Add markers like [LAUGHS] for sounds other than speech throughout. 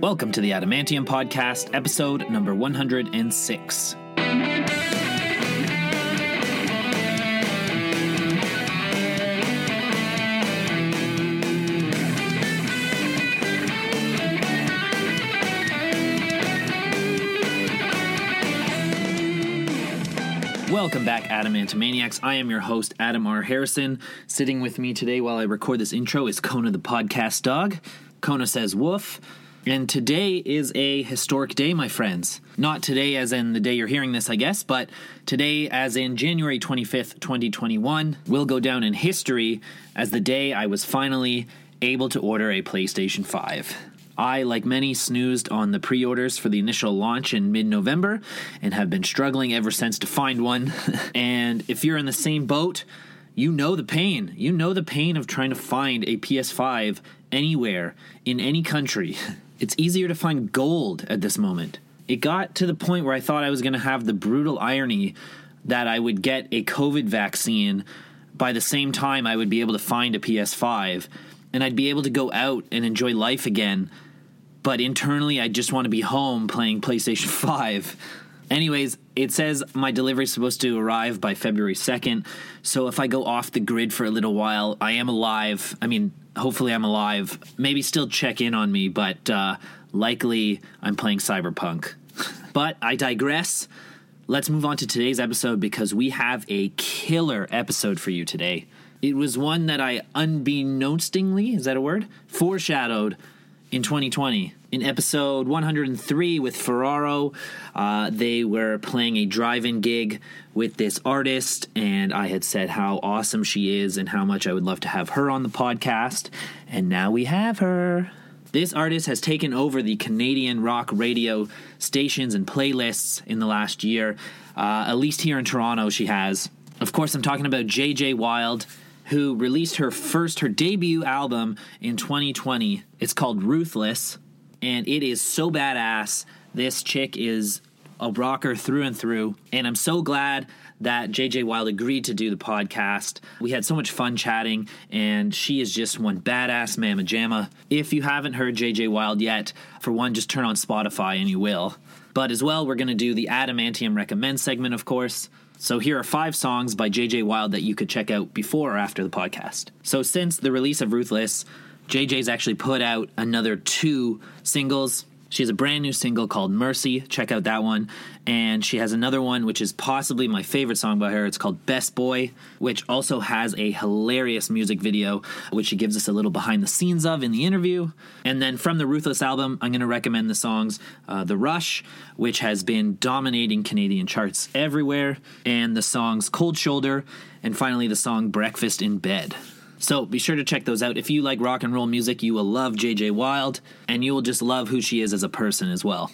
Welcome to the Adamantium Podcast, episode number 106. Welcome back, Adamantomaniacs. I am your host, Adam R. Harrison. Sitting with me today while I record this intro is Kona the podcast dog. Kona says woof. And today is a historic day, my friends. Not today as in the day you're hearing this, I guess, but today as in January 25th, 2021, will go down in history as the day I was finally able to order a PlayStation 5. I, like many, snoozed on the pre orders for the initial launch in mid November and have been struggling ever since to find one. [LAUGHS] and if you're in the same boat, you know the pain. You know the pain of trying to find a PS5 anywhere in any country. [LAUGHS] It's easier to find gold at this moment. It got to the point where I thought I was going to have the brutal irony that I would get a COVID vaccine by the same time I would be able to find a PS5 and I'd be able to go out and enjoy life again. But internally, I just want to be home playing PlayStation [LAUGHS] 5. Anyways, it says my delivery is supposed to arrive by February 2nd. So if I go off the grid for a little while, I am alive. I mean, hopefully I'm alive. Maybe still check in on me, but uh, likely I'm playing Cyberpunk. but I digress. Let's move on to today's episode because we have a killer episode for you today. It was one that I unbeknownstingly, is that a word? Foreshadowed in 2020. In episode 103 with Ferraro, uh, they were playing a drive in gig with this artist, and I had said how awesome she is and how much I would love to have her on the podcast. And now we have her. This artist has taken over the Canadian rock radio stations and playlists in the last year. Uh, at least here in Toronto, she has. Of course, I'm talking about JJ Wilde who released her first, her debut album in 2020. It's called Ruthless, and it is so badass. This chick is a rocker through and through, and I'm so glad that JJ Wilde agreed to do the podcast. We had so much fun chatting, and she is just one badass mama jamma. If you haven't heard JJ Wilde yet, for one, just turn on Spotify and you will. But as well, we're going to do the Adamantium Recommend segment, of course. So here are five songs by JJ Wilde that you could check out before or after the podcast. So since the release of Ruthless, JJ's actually put out another two singles she has a brand new single called Mercy. Check out that one. And she has another one, which is possibly my favorite song by her. It's called Best Boy, which also has a hilarious music video, which she gives us a little behind the scenes of in the interview. And then from the Ruthless album, I'm going to recommend the songs uh, The Rush, which has been dominating Canadian charts everywhere, and the songs Cold Shoulder, and finally the song Breakfast in Bed. So be sure to check those out. If you like rock and roll music, you will love JJ Wilde, and you will just love who she is as a person as well.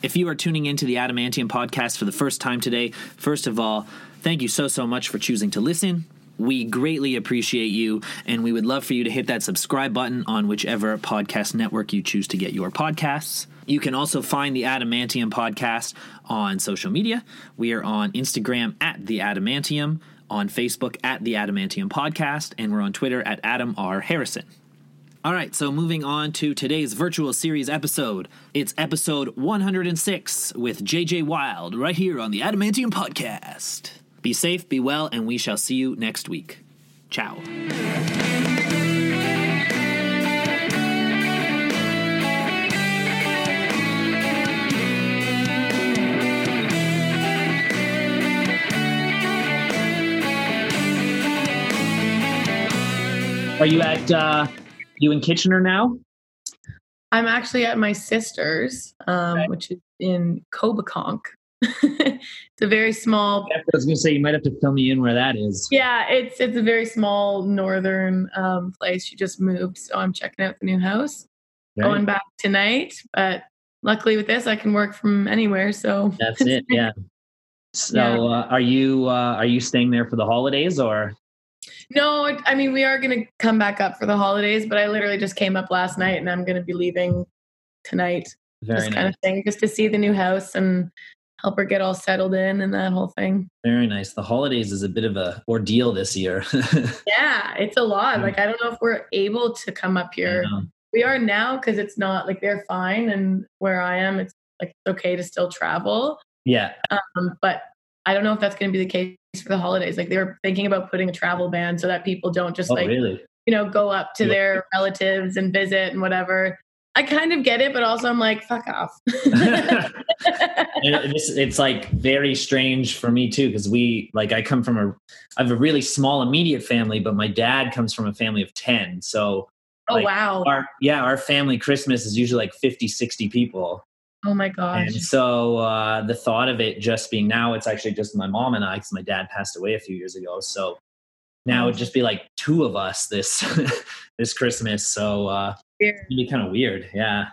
If you are tuning into the Adamantium podcast for the first time today, first of all, thank you so, so much for choosing to listen. We greatly appreciate you, and we would love for you to hit that subscribe button on whichever podcast network you choose to get your podcasts. You can also find the Adamantium podcast on social media. We are on Instagram at the Adamantium on Facebook at the Adamantium Podcast, and we're on Twitter at Adam R. Harrison. All right, so moving on to today's virtual series episode. It's episode 106 with JJ Wilde right here on the Adamantium Podcast. Be safe, be well, and we shall see you next week. Ciao. Are you at uh, you in Kitchener now? I'm actually at my sister's, um, okay. which is in Coboconk. [LAUGHS] it's a very small. I was going to say you might have to fill me in where that is. Yeah, it's it's a very small northern um, place. She just moved, so I'm checking out the new house. Going back tonight, but luckily with this, I can work from anywhere. So [LAUGHS] that's it. Yeah. So, yeah. Uh, are you uh, are you staying there for the holidays or? No, I mean we are going to come back up for the holidays, but I literally just came up last night, and I'm going to be leaving tonight. Very this nice. kind of thing, just to see the new house and help her get all settled in and that whole thing. Very nice. The holidays is a bit of a ordeal this year. [LAUGHS] yeah, it's a lot. Like I don't know if we're able to come up here we are now because it's not like they're fine, and where I am, it's like it's okay to still travel. Yeah. Um, but I don't know if that's going to be the case for the holidays. Like they were thinking about putting a travel ban so that people don't just oh, like really? you know go up to yeah. their relatives and visit and whatever. I kind of get it, but also I'm like, fuck off. [LAUGHS] [LAUGHS] it's, it's like very strange for me too, because we like I come from a I have a really small immediate family, but my dad comes from a family of 10. So Oh like, wow. Our yeah, our family Christmas is usually like 50, 60 people. Oh my gosh. And so uh, the thought of it just being now it's actually just my mom and I because my dad passed away a few years ago. So now it'd just be like two of us this [LAUGHS] this Christmas. So uh it'd be kind of weird. Yeah.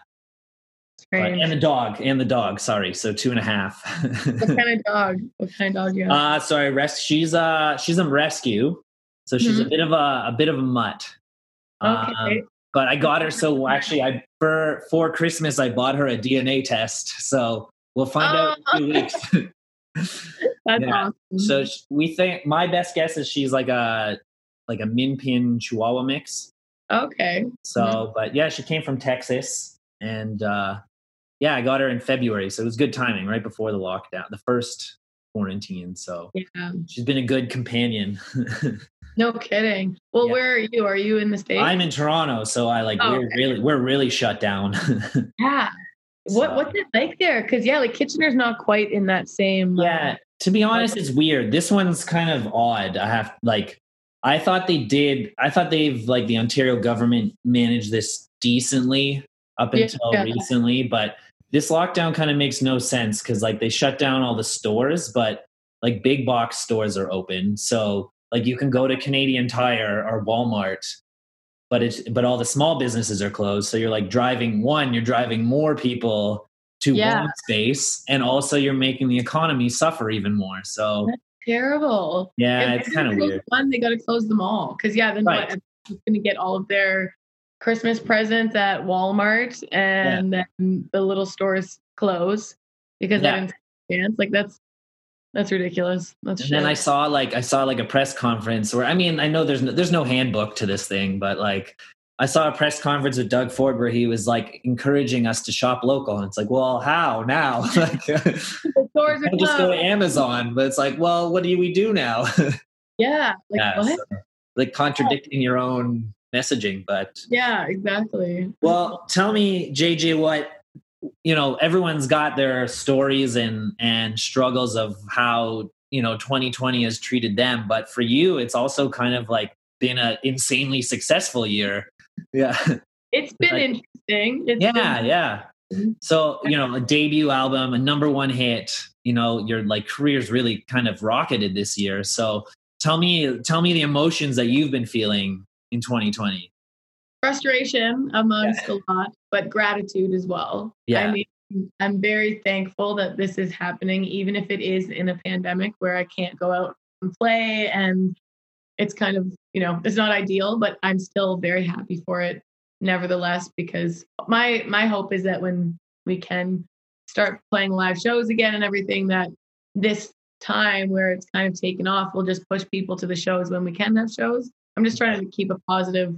And the dog, and the dog. Sorry, so two and a half. what [LAUGHS] kind of dog? What kind of dog you have? Uh, sorry, res- she's uh she's a rescue, so she's mm-hmm. a bit of a a bit of a mutt. Okay. Um, but I got her. So [LAUGHS] actually, I for for Christmas I bought her a DNA test. So we'll find oh. out in two oh. weeks. [LAUGHS] That's yeah. awesome. So we think my best guess is she's like a like a Min Pin Chihuahua mix. Okay. So, mm-hmm. but yeah, she came from Texas, and uh yeah, I got her in February, so it was good timing, right before the lockdown, the first quarantine. So yeah. she's been a good companion. [LAUGHS] No kidding. Well, yeah. where are you? Are you in the states? I'm in Toronto, so I like oh, we're okay. really we're really shut down. [LAUGHS] yeah. What what's it like there? Because yeah, like Kitchener's not quite in that same. Uh, yeah. Uh, to be honest, it's weird. This one's kind of odd. I have like I thought they did. I thought they've like the Ontario government managed this decently up until yeah. recently, but this lockdown kind of makes no sense because like they shut down all the stores, but like big box stores are open. So like you can go to Canadian Tire or Walmart, but it's but all the small businesses are closed. So you're like driving one, you're driving more people to yeah. one space, and also you're making the economy suffer even more. So That's terrible. Yeah, if it's kind of weird. One, they got to close them all because yeah, then right. what? Going to get all of their Christmas presents at Walmart, and yeah. then the little stores close because yeah. Like that's that's ridiculous. That's and shit. then I saw like I saw like a press conference where I mean I know there's no, there's no handbook to this thing, but like I saw a press conference with Doug Ford where he was like encouraging us to shop local, and it's like, well, how now? [LAUGHS] like, [LAUGHS] the stores are just go to Amazon, but it's like, well, what do we do now? [LAUGHS] yeah, like yeah, what? So, like contradicting your own messaging, but yeah, exactly. Well, tell me, JJ, what you know everyone's got their stories and and struggles of how you know 2020 has treated them. But for you it's also kind of like been an insanely successful year. [LAUGHS] Yeah. It's been like, interesting. It's yeah been- yeah. Mm-hmm. So you know a debut album a number one hit you know your like career's really kind of rocketed this year. So tell me tell me the emotions that you've been feeling in 2020 frustration amongst yeah. a lot, but gratitude as well. Yeah. I mean, I'm very thankful that this is happening, even if it is in a pandemic where I can't go out and play. And it's kind of, you know, it's not ideal, but I'm still very happy for it nevertheless, because my my hope is that when we can start playing live shows again and everything, that this time where it's kind of taken off will just push people to the shows when we can have shows. I'm just trying to keep a positive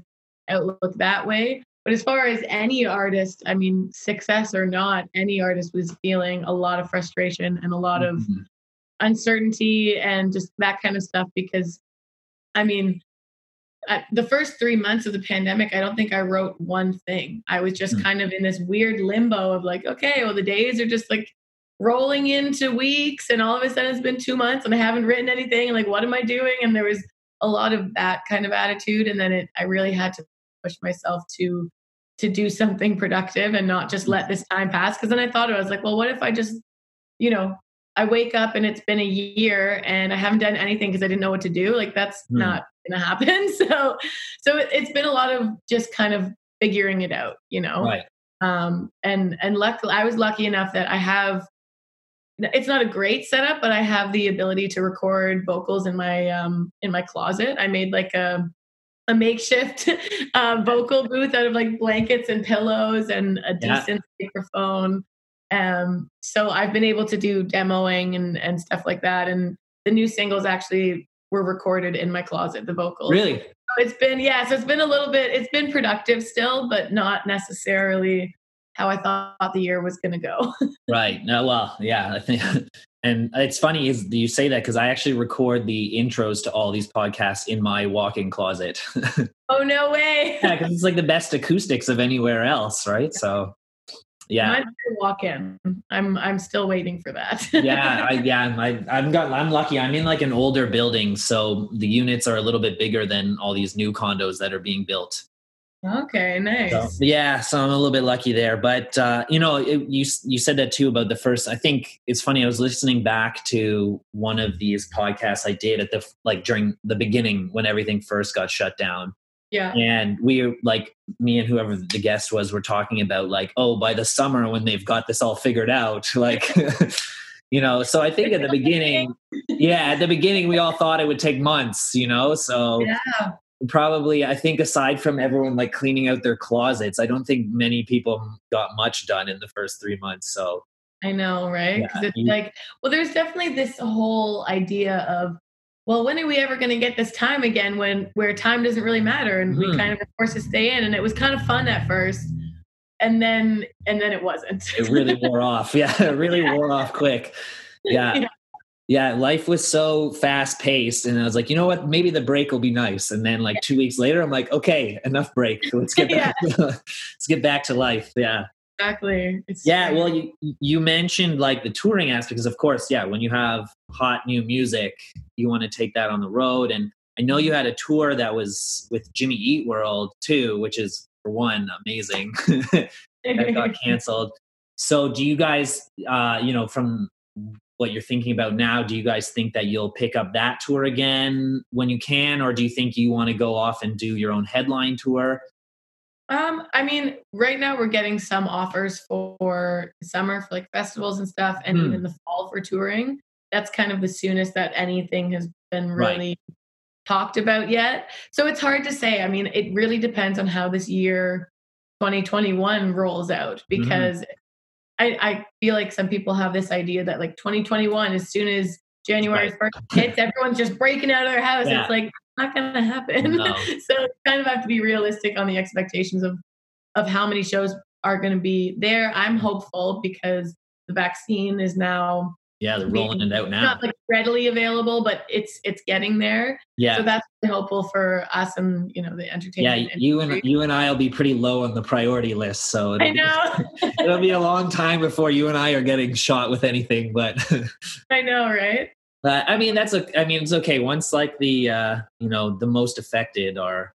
outlook that way. But as far as any artist, I mean, success or not, any artist was feeling a lot of frustration and a lot of mm-hmm. uncertainty and just that kind of stuff. Because, I mean, the first three months of the pandemic, I don't think I wrote one thing. I was just mm-hmm. kind of in this weird limbo of like, okay, well, the days are just like rolling into weeks, and all of a sudden it's been two months and I haven't written anything. Like, what am I doing? And there was a lot of that kind of attitude. And then it, I really had to push myself to to do something productive and not just let this time pass. Because then i thought i was like well what if i just you know i wake up and it's been a year and i haven't done anything because i didn't know what to do? Like that's mm. not gonna happen. [LAUGHS] So so it's been a lot of just kind of figuring it out you know? Right. Um and and luckily i was lucky enough that i have it's not a great setup but i have the ability to record vocals in my um in my closet. I made like a a makeshift [LAUGHS] uh, vocal booth out of like blankets and pillows and a decent yeah. microphone. Um, so I've been able to do demoing and, and stuff like that. And the new singles actually were recorded in my closet, the vocals. Really? it's been yeah, so it's been a little bit. It's been productive still, but not necessarily how I thought the year was going to go. [LAUGHS] right. No. Well, yeah. I think, [LAUGHS] and it's funny is you say that because I actually record the intros to all these podcasts in my walk-in closet. [LAUGHS] oh no way! yeah, because it's like the best acoustics of anywhere else, right? So yeah walk in i'm i'm still waiting for that [LAUGHS] yeah I, yeah I, i'm got i'm lucky i'm in like an older building so the units are a little bit bigger than all these new condos that are being built Okay, nice. So, yeah, so I'm a little bit lucky there, but uh, you know, it, you you said that too about the first. I think it's funny. I was listening back to one of these podcasts I did at the like during the beginning when everything first got shut down. Yeah, and we like me and whoever the guest was were talking about like, oh, by the summer when they've got this all figured out, [LAUGHS] like. [LAUGHS] you know so i think at the [LAUGHS] beginning yeah at the beginning we all thought it would take months you know so yeah probably i think aside from everyone like cleaning out their closets i don't think many people got much done in the first three months so i know right because yeah, it's like well there's definitely this whole idea of well when are we ever going to get this time again when where time doesn't really matter and mm-hmm. we kind of are forced to stay in and it was kind of fun at first and then and then it wasn't it really wore off [LAUGHS] yeah it really [LAUGHS] yeah. wore off quick [LAUGHS] yeah. yeah yeah, life was so fast paced, and I was like, you know what? Maybe the break will be nice. And then, like two weeks later, I'm like, okay, enough break. Let's get [LAUGHS] back. yeah. let's get back to life. Yeah, exactly. It's yeah. Well, you you mentioned like the touring aspect, because of course, yeah, when you have hot new music, you want to take that on the road. And I know you had a tour that was with Jimmy Eat World too, which is for one amazing. [LAUGHS] that got [LAUGHS] canceled. So, do you guys, uh, you know, from what you're thinking about now do you guys think that you'll pick up that tour again when you can or do you think you want to go off and do your own headline tour um i mean right now we're getting some offers for summer for like festivals and stuff and hmm. even the fall for touring that's kind of the soonest that anything has been really right. talked about yet so it's hard to say i mean it really depends on how this year 2021 rolls out mm-hmm. because mm-hmm. I, I feel like some people have this idea that like 2021, as soon as January 1st hits, [LAUGHS] everyone's just breaking out of their house. Yeah. It's like not going to happen. No. [LAUGHS] so kind of have to be realistic on the expectations of of how many shows are going to be there. I'm hopeful because the vaccine is now yeah, they're rolling it out now. Not like readily available, but it's it's getting there. Yeah, so that's helpful for us and you know the entertainment. Yeah, you and you and I will be pretty low on the priority list, so I know be, [LAUGHS] it'll be a long time before you and I are getting shot with anything. But [LAUGHS] I know, right? But I mean, that's a. I mean, it's okay once like the uh, you know the most affected are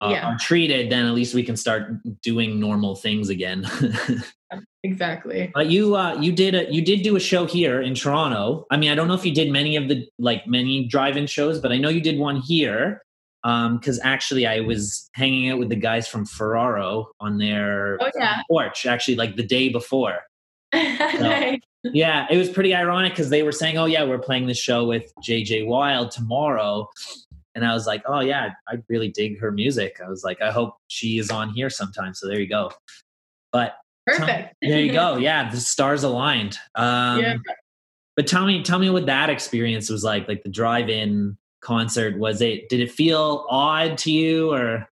uh, yeah. are treated, then at least we can start doing normal things again. [LAUGHS] exactly. But you uh, you did a, you did do a show here in Toronto. I mean, I don't know if you did many of the like many drive-in shows, but I know you did one here. Because um, actually, I was hanging out with the guys from Ferraro on their oh, yeah. porch, actually, like the day before. [LAUGHS] So, nice. Yeah, it was pretty ironic because they were saying, "Oh yeah, we're playing this show with JJ Wilde tomorrow," and I was like, "Oh yeah, I really dig her music." I was like, "I hope she is on here sometime." So there you go. But perfect. there you go. [LAUGHS] Yeah, the stars aligned. Um, yeah. But tell me, tell me what that experience was like. Like the drive-in concert. Was it? Did it feel odd to you, or?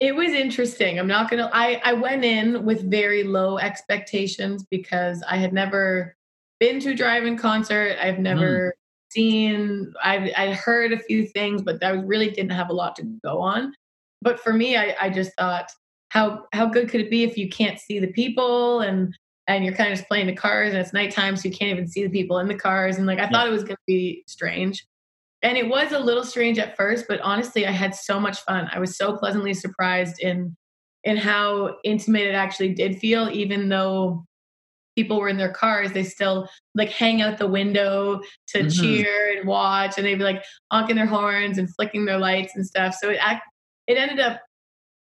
It was interesting. I'm not gonna. I I went in with very low expectations because I had never been to a drive-in concert. I've never. Mm seen, I I heard a few things, but I really didn't have a lot to go on. But for me, I, I just thought, how how good could it be if you can't see the people and and you're kind of just playing the cars and it's nighttime, so you can't even see the people in the cars. And like I yeah. thought it was gonna be strange. And it was a little strange at first, but honestly, I had so much fun. I was so pleasantly surprised in in how intimate it actually did feel, even though people were in their cars, they still like hang out the window to mm-hmm. cheer and watch, and they'd be like honking their horns and flicking their lights and stuff. So it act, it ended up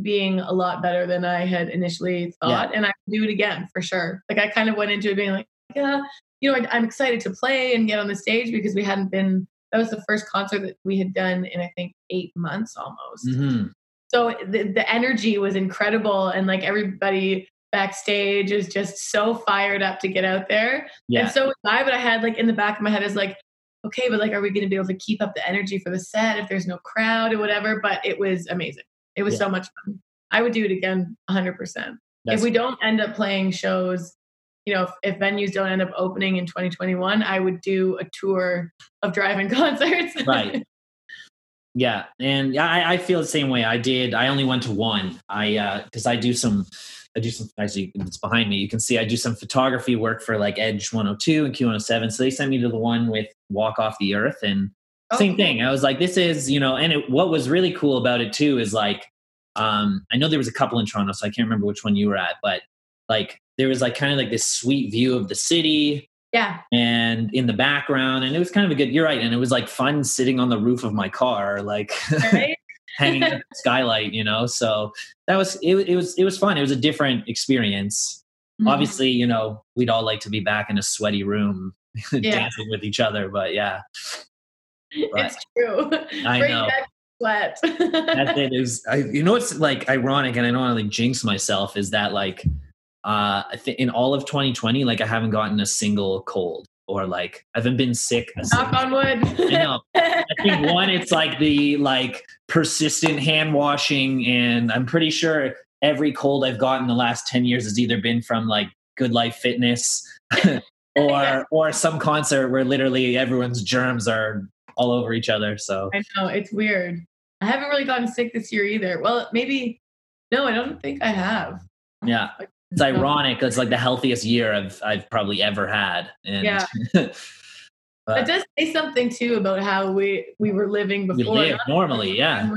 being a lot better than I had initially thought, yeah. and I do it again for sure. Like I kind of went into it being like, yeah, you know, I, am excited to play and get on the stage because we hadn't been. That was the first concert that we had done in I think eight months almost. Mm-hmm. So the, the energy was incredible, and like everybody backstage is just so fired up to get out there. Yeah. And so was I, but I had like in the back of my head is like, okay, but like, are we going to be able to keep up the energy for the set if there's no crowd or whatever? But it was amazing. It was yeah. so much fun. I would do it again 100%. if we don't end up playing shows, you know, if, if, venues don't end up opening in 2021, I would do a tour of driving [LAUGHS] concerts. right. Yeah, and yeah, I, I, feel the same way. I did. I only went to one. I uh, because uh, I do some, I do some. Actually, it's behind me. You can see I do some photography work for like Edge 102 and Q107. So they sent me to the one with Walk Off the Earth, and oh, same thing. I was like, this is you know, and it, what was really cool about it too is like, um, I know there was a couple in Toronto, so I can't remember which one you were at, but like there was like kind of like this sweet view of the city yeah. And in the background, and it was kind of a good, you're right. And it was like fun sitting on the roof of my car, like right? Hanging at [LAUGHS] the skylight, you know? So that was, it, it was, it was fun. It was a different experience. Mm-hmm. Obviously, you know, we'd all like to be back in a sweaty room [LAUGHS] yeah. dancing with each other, but yeah. But it's true. I Bring know. Sweat. that it [LAUGHS] is, I, you know, what's like ironic, and I don't want to like jinx myself, is that like uh, I think in all of 2020, like I haven't gotten a single cold or like I haven't been sick. Knock on wood. I know. [LAUGHS] I think one, it's like the like persistent hand washing, and I'm pretty sure every cold I've gotten the last 10 years has either been from like Good Life Fitness [LAUGHS] or or some concert where literally everyone's germs are all over each other. So I know it's weird. I haven't really gotten sick this year either. Well, maybe no, I don't think I have. Yeah. Like, it's [LAUGHS] ironic. It's like the healthiest year I've I've probably ever had. And yeah. [LAUGHS] but, it does say something too about how we we were living before. We lived normally, yeah.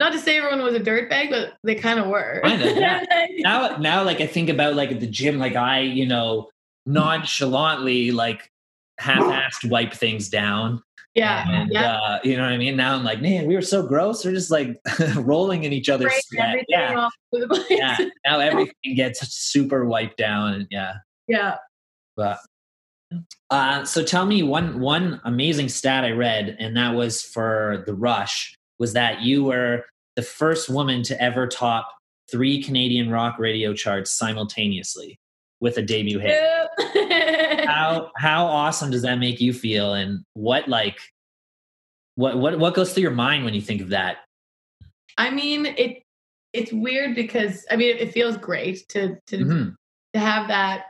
Not to say everyone was a dirtbag, but they kind of were. Kind of, yeah. [LAUGHS] now, now, like I think about like at the gym, like I, you know, mm-hmm. nonchalantly like half-assed wipe things down yeah. And, yeah. Uh, you know what I mean? Now I'm like, man, we were so gross. We're just like [LAUGHS] rolling in each other's sweat. Yeah. yeah. Now [LAUGHS] everything gets super wiped down. And yeah. Yeah. But uh, so tell me one one amazing stat I read, and that was for the Rush, was that you were the first woman to ever top three Canadian rock radio charts simultaneously with a debut hit. [LAUGHS] how how awesome does that make you feel and what like what what what goes through your mind when you think of that? I mean, it it's weird because I mean, it, feels great to to mm-hmm. to have that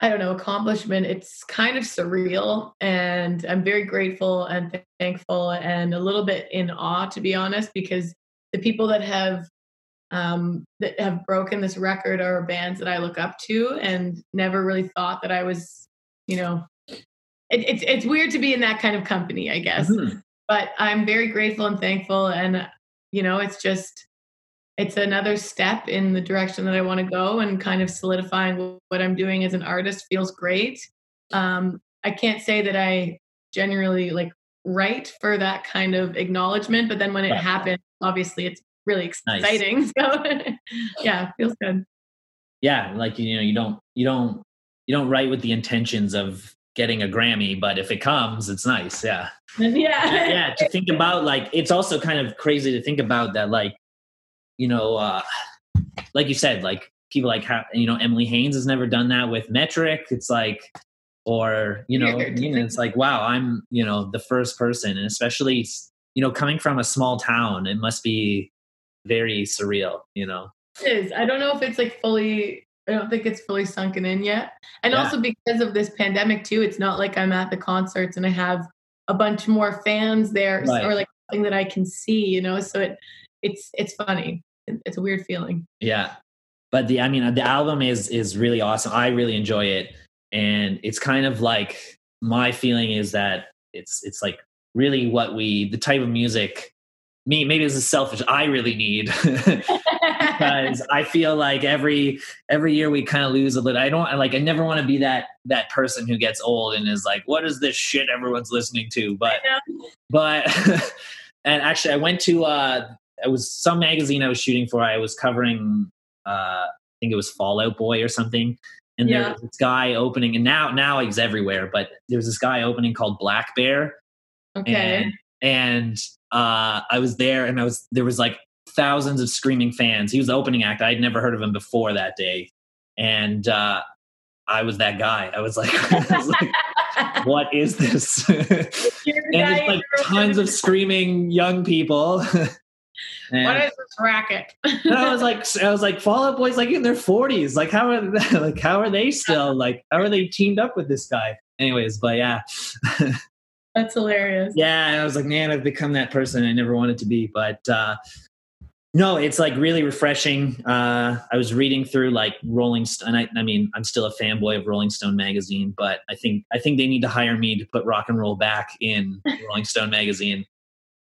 I don't know, accomplishment. It's kind of surreal and I'm very grateful and thankful and a little bit in awe to be honest because the people that have um, that have broken this record are bands that I look up to and never really thought that I was, you know, it, it's it's weird to be in that kind of company, I guess. Mm-hmm. But I'm very grateful and thankful, and you know, it's just it's another step in the direction that I want to go, and kind of solidifying what I'm doing as an artist feels great. Um, I can't say that I generally like write for that kind of acknowledgement, but then when it happens, obviously it's really exciting. Nice. [LAUGHS] So yeah, feels good. Yeah, like you know, you don't you don't you don't write with the intentions of getting a Grammy, but if it comes, it's nice. Yeah. [LAUGHS] Yeah. yeah. To think about like it's also kind of crazy to think about that like, you know, uh like you said, like people like you know, Emily Haines has never done that with metric. It's like or you know, you know, it's like, wow, I'm, you know, the first person. And especially, you know, coming from a small town, it must be very surreal, you know. It is. I don't know if it's like fully I don't think it's fully sunken in yet. And yeah. also because of this pandemic too, it's not like I'm at the concerts and I have a bunch more fans there right. or like something that I can see, you know. So it it's it's funny. It's a weird feeling. Yeah. But the I mean the album is is really awesome. I really enjoy it. And it's kind of like my feeling is that it's it's like really what we the type of music me maybe this is selfish i really need. [LAUGHS] Because i feel like every every year we kind of lose a little i don't like i never want to be that that person who gets old and is like what is this shit everyone's listening to? But but [LAUGHS] and actually i went to uh it was some magazine i was shooting for i was covering uh i think it was Fall Out Boy or something. And yeah. there was this guy opening and now now he's everywhere but there was this guy opening called blackbear okay. And, and uh, I was there and I was there was like thousands of screaming fans. He was the opening act. I had never heard of him before that day, and uh, I was that guy. I was like, [LAUGHS] I was like what is this? [LAUGHS] and it's like tons of screaming young people. [LAUGHS] And what is this racket? I was like, I was like, Fall Out Boy's like in their forties. Like, how are they, like how are they still like how are they teamed up with this guy? Anyways, but yeah, that's hilarious. Yeah, I was like, man, I've become that person I never wanted to be. But uh, no, it's like really refreshing. Uh, I was reading through like Rolling Stone. I, I mean, I'm still a fanboy of Rolling Stone magazine, but I think I think they need to hire me to put rock and roll back in [LAUGHS] Rolling Stone magazine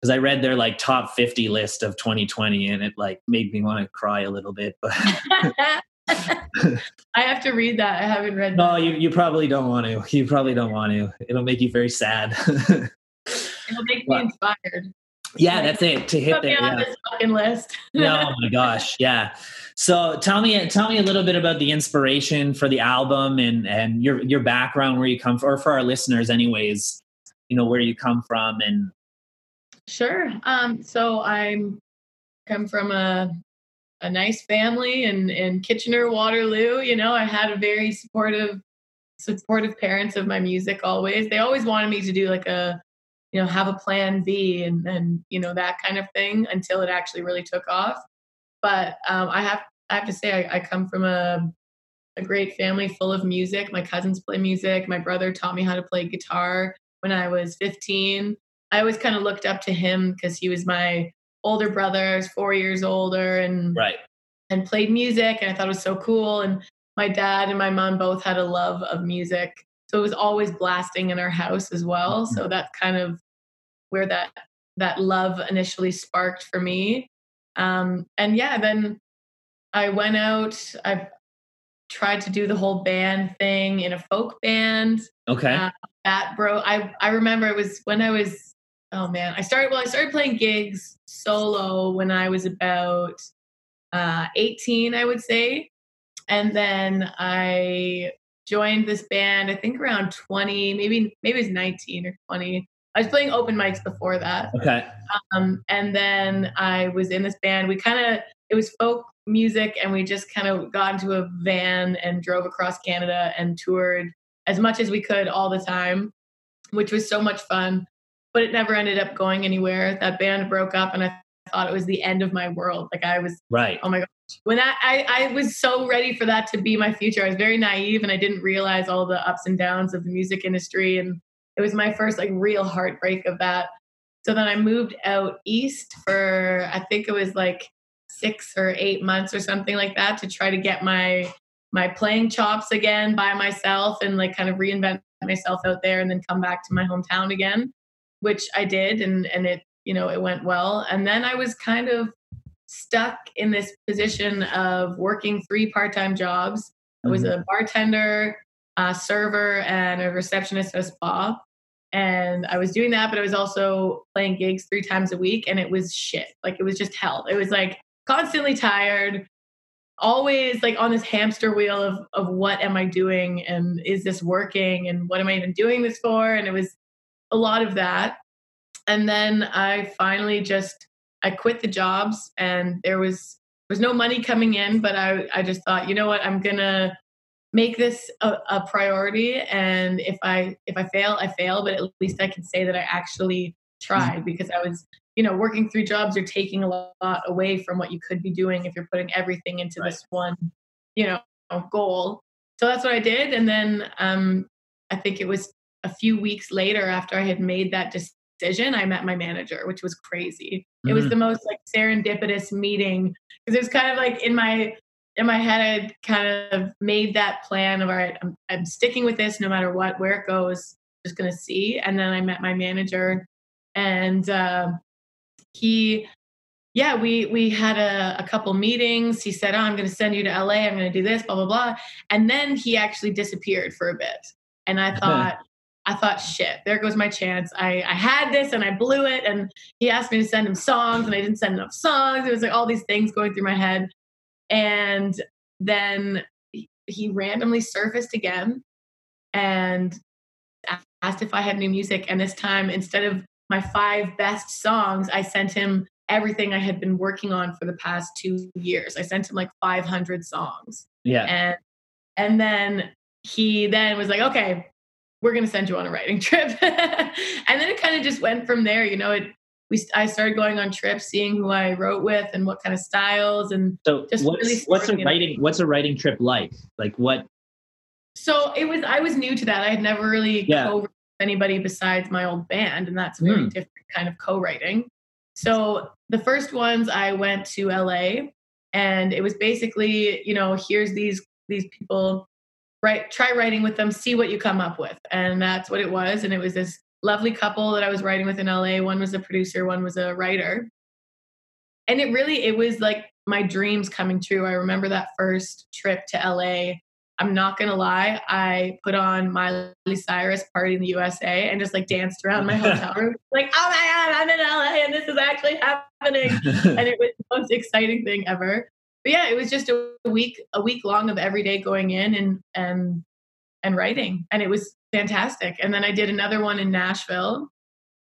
because I read their like top 50 list of 2020 and it like made me want to cry a little bit. But [LAUGHS] [LAUGHS] [LAUGHS] I have to read that. I haven't read. No, you you probably don't want to. You probably don't want to. It'll make you very sad. [LAUGHS] It'll make me inspired. Yeah, that's it. To hit Put that on yeah. this fucking list. [LAUGHS] oh my gosh, yeah. So tell me, tell me a little bit about the inspiration for the album and and your your background, where you come from, or for our listeners, anyways. You know where you come from and Sure. Um, so I'm come from a a nice family in in Kitchener Waterloo. You know, I had a very supportive supportive parents of my music always. They always wanted me to do like a you know have a plan B and and you know that kind of thing until it actually really took off. But um, I have I have to say I, I come from a a great family full of music. My cousins play music. My brother taught me how to play guitar when I was 15. I always kind of looked up to him because he was my older brother. Four years older and right and played music, and I thought it was so cool. And my dad and my mom both had a love of music, so it was always blasting in our house as well. Mm-hmm. So that's kind of where that that love initially sparked for me. Um, and yeah, then I went out. I've tried to do the whole band thing in a folk band. Okay. Uh, that bro, I I remember it was when I was oh man, I started well, I started playing gigs solo when I was about uh, 18, I would say. And then I joined this band, I think around 20, maybe maybe it was 19 or 20. I was playing open mics before that. Okay. Um, and then I was in this band. We kind of it was folk music, and we just kind of got into a van and drove across Canada and toured as much as we could all the time, which was so much fun but it never ended up going anywhere. That band broke up, and I thought it was the end of my world. Like I was, right? Oh my gosh! When that, I I was so ready for that to be my future. I was very naive, and I didn't realize all the ups and downs of the music industry, and it was my first like real heartbreak of that. So then I moved out east for I think it was like six or eight months or something like that to try to get my my playing chops again by myself and like kind of reinvent myself out there and then come back to my hometown again which I did, and and it you know it went well. And then I was kind of stuck in this position of working three part time jobs. Mm-hmm. I was mm-hmm. a bartender, a server, and a receptionist at a spa. And I was doing that, but I was also playing gigs three times a week, and it was shit. Like it was just hell. It was like constantly tired, always like on this hamster wheel of of what am I doing and is this working and what am I even doing this for? And it was a lot of that. And then I finally just I quit the jobs and there was there was no money coming in, but I I just thought, you know what, I'm gonna make this a, a priority and if I if I fail, I fail, but at least I can say that I actually tried because I was you know working three jobs are taking a lot away from what you could be doing if you're putting everything into right. this one you know goal so that's what i did and then um i think it was a few weeks later after I had made that decision, I met my manager, which was crazy. Mm-hmm. It was mm. the most like serendipitous meeting because it was kind of like in my in my head I kind of made that plan of all right, I'm, I'm sticking with this no matter what, where it goes, just gonna see. And then I met my manager and uh, he yeah, we we had a, a couple meetings. He said, "Oh, I'm going to send you to LA. I'm going to do this, blah blah blah." And then he actually disappeared for a bit, and I [LAUGHS] thought, I thought, shit, there goes my chance. I, I had this and I blew it. And he asked me to send him songs and I didn't send enough songs. It was like all these things going through my head. And then he randomly surfaced again and asked if I had new music. And this time, instead of my five best songs, I sent him everything I had been working on for the past two years. I sent him like 500 songs. Yeah. And and then he then was like, okay, we're going to send you on a writing [LAUGHS] trip. and then it kind of just went from there. You know, it, we, I started going on trips, seeing who I wrote with and what kind of styles. And so just what's, really what's a writing, what's a writing trip like? Like what? So it was, I was new to that. I had never really yeah. co-written anybody besides my old band. And that's a very mm. different kind of co-writing. So the first ones I went to LA and it was basically, you know, here's these, these people write try writing with them see what you come up with. And that's what it was. And it was this lovely couple that i was writing with in la one was a producer one was a writer. And it really it was like my dreams coming true. I remember that first trip to la i'm not gonna lie i put on miley cyrus party in the usa and just like danced around my [LAUGHS] hotel room like oh my god i'm in la and this is actually happening. [LAUGHS] And it was the most exciting thing ever but yeah, it was just a week a week long of every day going in and and and writing, and it was fantastic. And then I did another one in Nashville,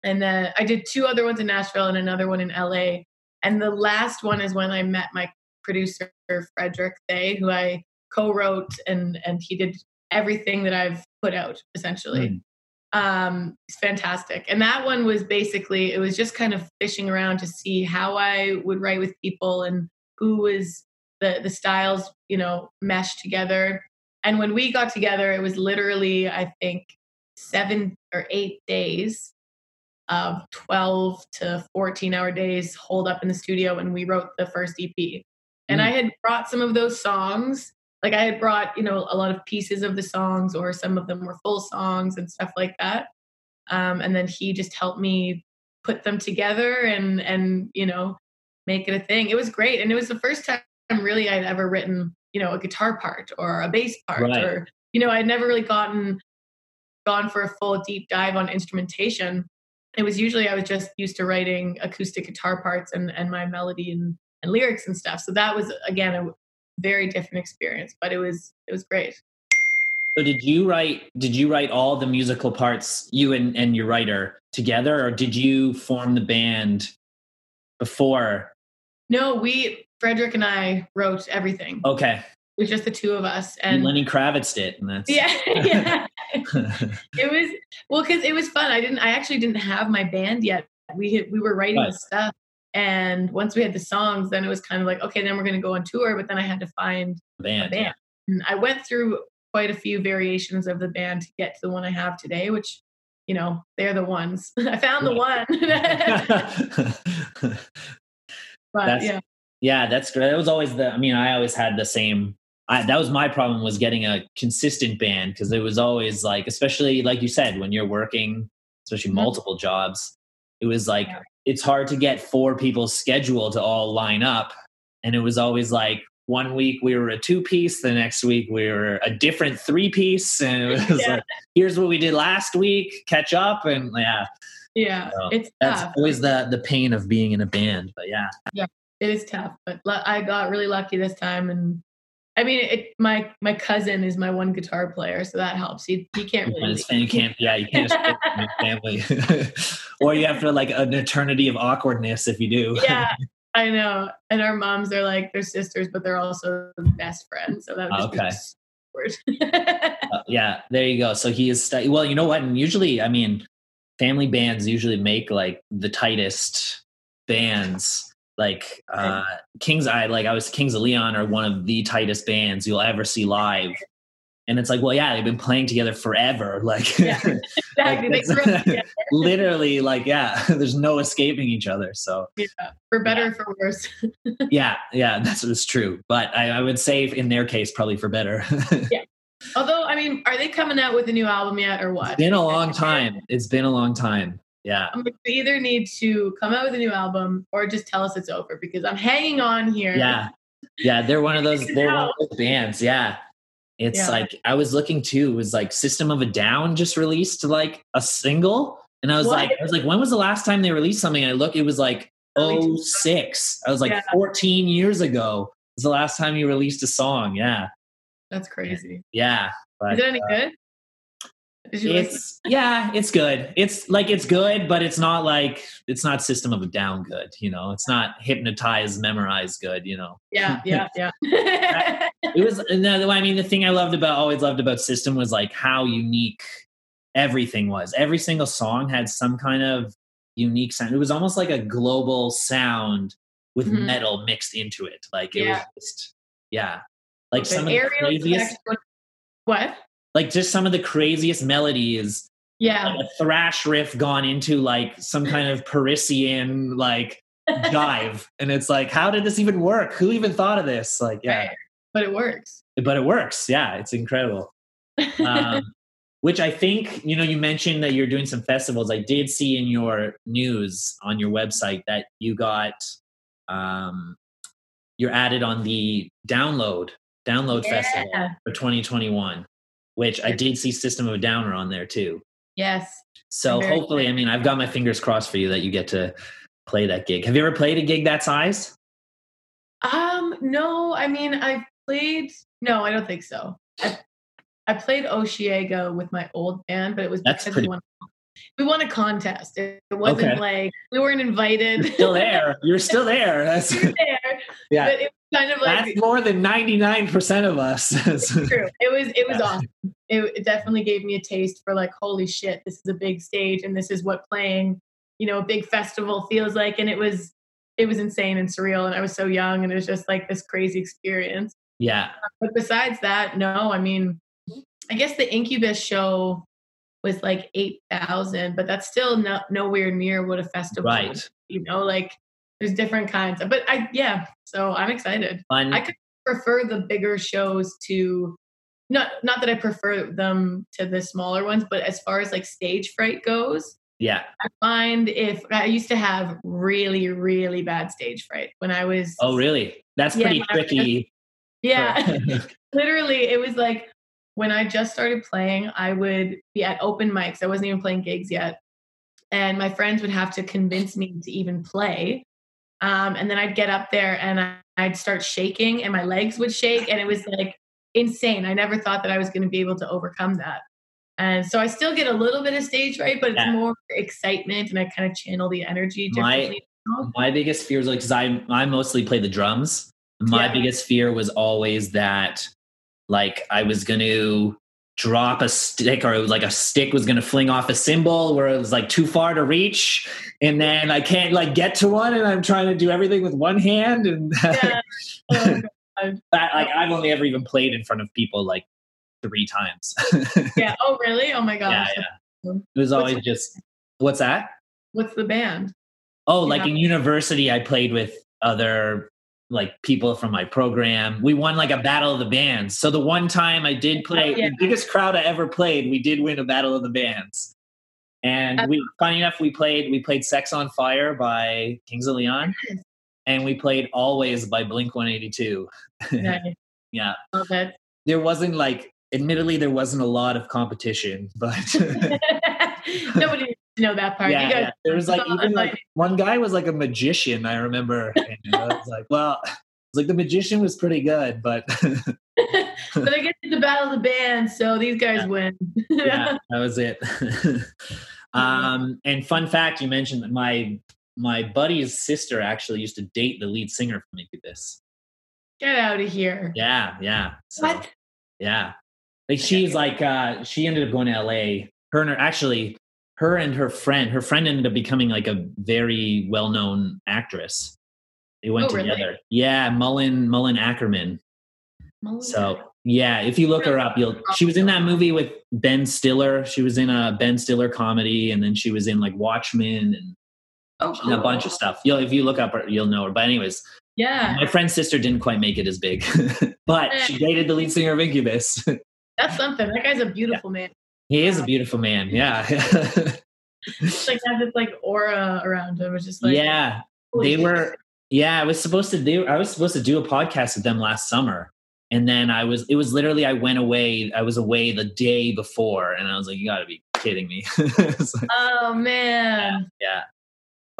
and then I did two other ones in Nashville and another one in LA. And the last one is when I met my producer Frederick Day, who I co-wrote and and he did everything that I've put out essentially. Mm. Um, it's fantastic. And that one was basically it was just kind of fishing around to see how I would write with people and who was the the styles you know meshed together and when we got together it was literally i think seven or eight days of 12 to 14 hour days hold up in the studio when we wrote the first ep and mm. i had brought some of those songs like i had brought you know a lot of pieces of the songs or some of them were full songs and stuff like that um, and then he just helped me put them together and and you know make it a thing. It was great. And it was the first time really I'd ever written, you know, a guitar part or a bass part right. or, you know, I'd never really gotten gone for a full deep dive on instrumentation. It was usually I was just used to writing acoustic guitar parts and, and my melody and, and lyrics and stuff. So that was again a very different experience, but it was it was great. So did you write did you write all the musical parts you and, and your writer together or did you form the band before no, we Frederick and I wrote everything. Okay. It was just the two of us, and Lenny Kravitz did, and that's yeah, [LAUGHS] yeah. [LAUGHS] it was well because it was fun. I didn't. I actually didn't have my band yet. We had, we were writing right. the stuff, and once we had the songs, then it was kind of like okay, then we're going to go on tour. But then I had to find band. a band. Yeah. And I went through quite a few variations of the band to get to the one I have today, which you know they're the ones. [LAUGHS] I found the one. But that's, yeah. Yeah, that's great. That was always the, I mean, I always had the same, I, that was my problem was getting a consistent band because it was always like, especially like you said, when you're working, especially mm-hmm. multiple jobs, it was like, yeah. it's hard to get four people's schedule to all line up. And it was always like, one week we were a two piece, the next week we were a different three piece. And it [LAUGHS] was yeah. like, here's what we did last week, catch up. And yeah. Yeah, so it's that's tough. always the the pain of being in a band. But yeah, yeah, it is tough. But I got really lucky this time, and I mean, it, my my cousin is my one guitar player, so that helps. He he can't really. You can't. Yeah, you can't family, [LAUGHS] or you have to like an eternity of awkwardness if you do. [LAUGHS] Yeah, I know. And our moms are like they're sisters, but they're also best friends. So that would okay. [LAUGHS] uh, yeah, there you go. So he is. St- well, you know what? And usually, I mean, family bands usually make like the tightest bands like uh kings i like i was kings of leon are one of the tightest bands you'll ever see live and it's like well yeah they've been playing together forever [LAUGHS] like, yeah, [LAUGHS] exactly. like [LAUGHS] literally like yeah there's no escaping each other so yeah for better yeah. for worse yeah yeah that's what's true but I, I would say in their case probably for better yeah Although, I mean, are they coming out with a new album yet, or what? It's been a long time. It's been a long time. Yeah. We either need to come out with a new album or just tell us it's over because I'm hanging on here. Yeah. Yeah. They're one of those, [LAUGHS] they're one of those bands. Yeah. It's yeah. like, I was looking too, it was like System of a Down just released like a single. And I was what? like, I was like, when was the last time they released something? I look, it was like 06. I was like, yeah. 14 years ago was the last time you released a song. Yeah. That's crazy. Yeah. But, Is it any good? it's yeah, it's good. It's like it's good, but it's not like it's not System of a Down good. You know, it's not hypnotized, memorized good. You know. Yeah, [LAUGHS] yeah, yeah. it was. No, I mean, the thing I loved about always loved about System was like how unique everything was. Every single song had some kind of unique sound. It was almost like a global sound with mm-hmm. metal mixed into it. Like it yeah. was just yeah. Like okay. some of the craziest what? Like just some of the craziest melodies. Yeah. Like a thrash riff gone into like some kind of Parisian like [LAUGHS] dive. and it's like, how did this even work? Who even thought of this? Like, yeah. Right. But it works. But it works. Yeah. It's incredible. [LAUGHS] Um, which I think, you know, you mentioned that you're doing some festivals. I did see in your news on your website that you got, um, you're added on the download, download yeah. festival for 2021, which I did see System of a Downer on there too. Yes. So hopefully, I mean, I've got my fingers crossed for you that you get to play that gig. Have you ever played a gig that size? Um, no. I mean, I've played. No, I don't think so. I, I played Osheaga with my old band, but it was That's because pretty- we won. We won a contest. It wasn't Okay. like we weren't invited. You're still there. [LAUGHS] You're still there. That's there, [LAUGHS] yeah. but it was kind of like That's more than 99% of us. true. It was it was [LAUGHS] Yeah. awesome. It, it definitely gave me a taste for like, holy shit, this is a big stage, and this is what playing, you know, a big festival feels like. And it was it was insane and surreal, and I was so young, and it was just like this crazy experience. yeah. But besides that, no, I mean, I guess the Incubus show was like eight thousand, but that's still no, nowhere near what a festival. Right. be, You know, like there's different kinds of. But I yeah, so I'm excited. Fun. I could prefer the bigger shows to not not that I prefer them to the smaller ones, but as far as like stage fright goes, yeah. I find if I used to have really really bad stage fright when I was Oh, really? That's Yeah, pretty when I was- tricky. [LAUGHS] yeah [LAUGHS] [LAUGHS] literally it was like when I just started playing, I would be at open mics. I wasn't even playing gigs yet. And my friends would have to convince me to even play. Um, and then I'd get up there and I, I'd start shaking and my legs would shake. And it was like insane. I never thought that I was going to be able to overcome that. And so I still get a little bit of stage fright, but it's Yeah. more excitement and I kind of channel the energy My- differently. now. my biggest fear was like because I I mostly play the drums. My Yeah. biggest fear was always that like I was going to drop a stick or like a stick was going to fling off a cymbal where it was like too far to reach and then I can't like get to one and I'm trying to do everything with one hand and Yeah. [LAUGHS] Oh, Oh, that like I've only ever even played in front of people like three times. [LAUGHS] yeah. Oh, really? Oh my yeah, gosh. yeah. It was always What's- just what's that? What's the band? Oh, like Yeah. in university, I played with other like people from my program. We won like a battle of the bands. So the one time I did play, oh, Yeah. the biggest crowd I ever played, we did win a battle of the bands. And we, funny enough, we played we played "Sex on Fire" by Kings of Leon, and we played "Always" by Blink One Eighty Two. Nice. [LAUGHS] Yeah, it. there wasn't like, admittedly, there wasn't a lot of competition, [LAUGHS] but [LAUGHS] Nobody needs to know that part. yeah, guys, yeah. there was like even like one guy was like a magician. I remember. And I was like, well, it's like the magician was pretty good, but but I guess to the battle of the band, so these guys Yeah. win. yeah, that was it. um, and fun fact, you mentioned that my my buddy's sister actually used to date the lead singer from Incubus. Get out of here. Yeah, yeah. So, What? Yeah, like she's like uh, she ended up going to L.A. Her and her actually her and her friend her friend ended up becoming like a very well known actress. They went Oh, really? together. Yeah, Malin Malin Akerman. Melissa. So yeah, if you look her up, you'll. She was in that movie with Ben Stiller. She was in a Ben Stiller comedy, and then she was in like Watchmen and oh, a bunch of stuff. You'll if you look up her, you'll know her. But anyways, Yeah, my friend's sister didn't quite make it as big, [LAUGHS] but she dated the lead singer of Incubus. [LAUGHS] that's something. That guy's a beautiful man. he is a beautiful man. Yeah, It's [LAUGHS] like has this like aura around him. It's just like yeah. They were. Yeah, I was supposed to do. I was supposed to do a podcast with them last summer, and then I was. It was literally I went away. I was away the day before, and I was like, "You got to be kidding me!" Like, Oh man. yeah,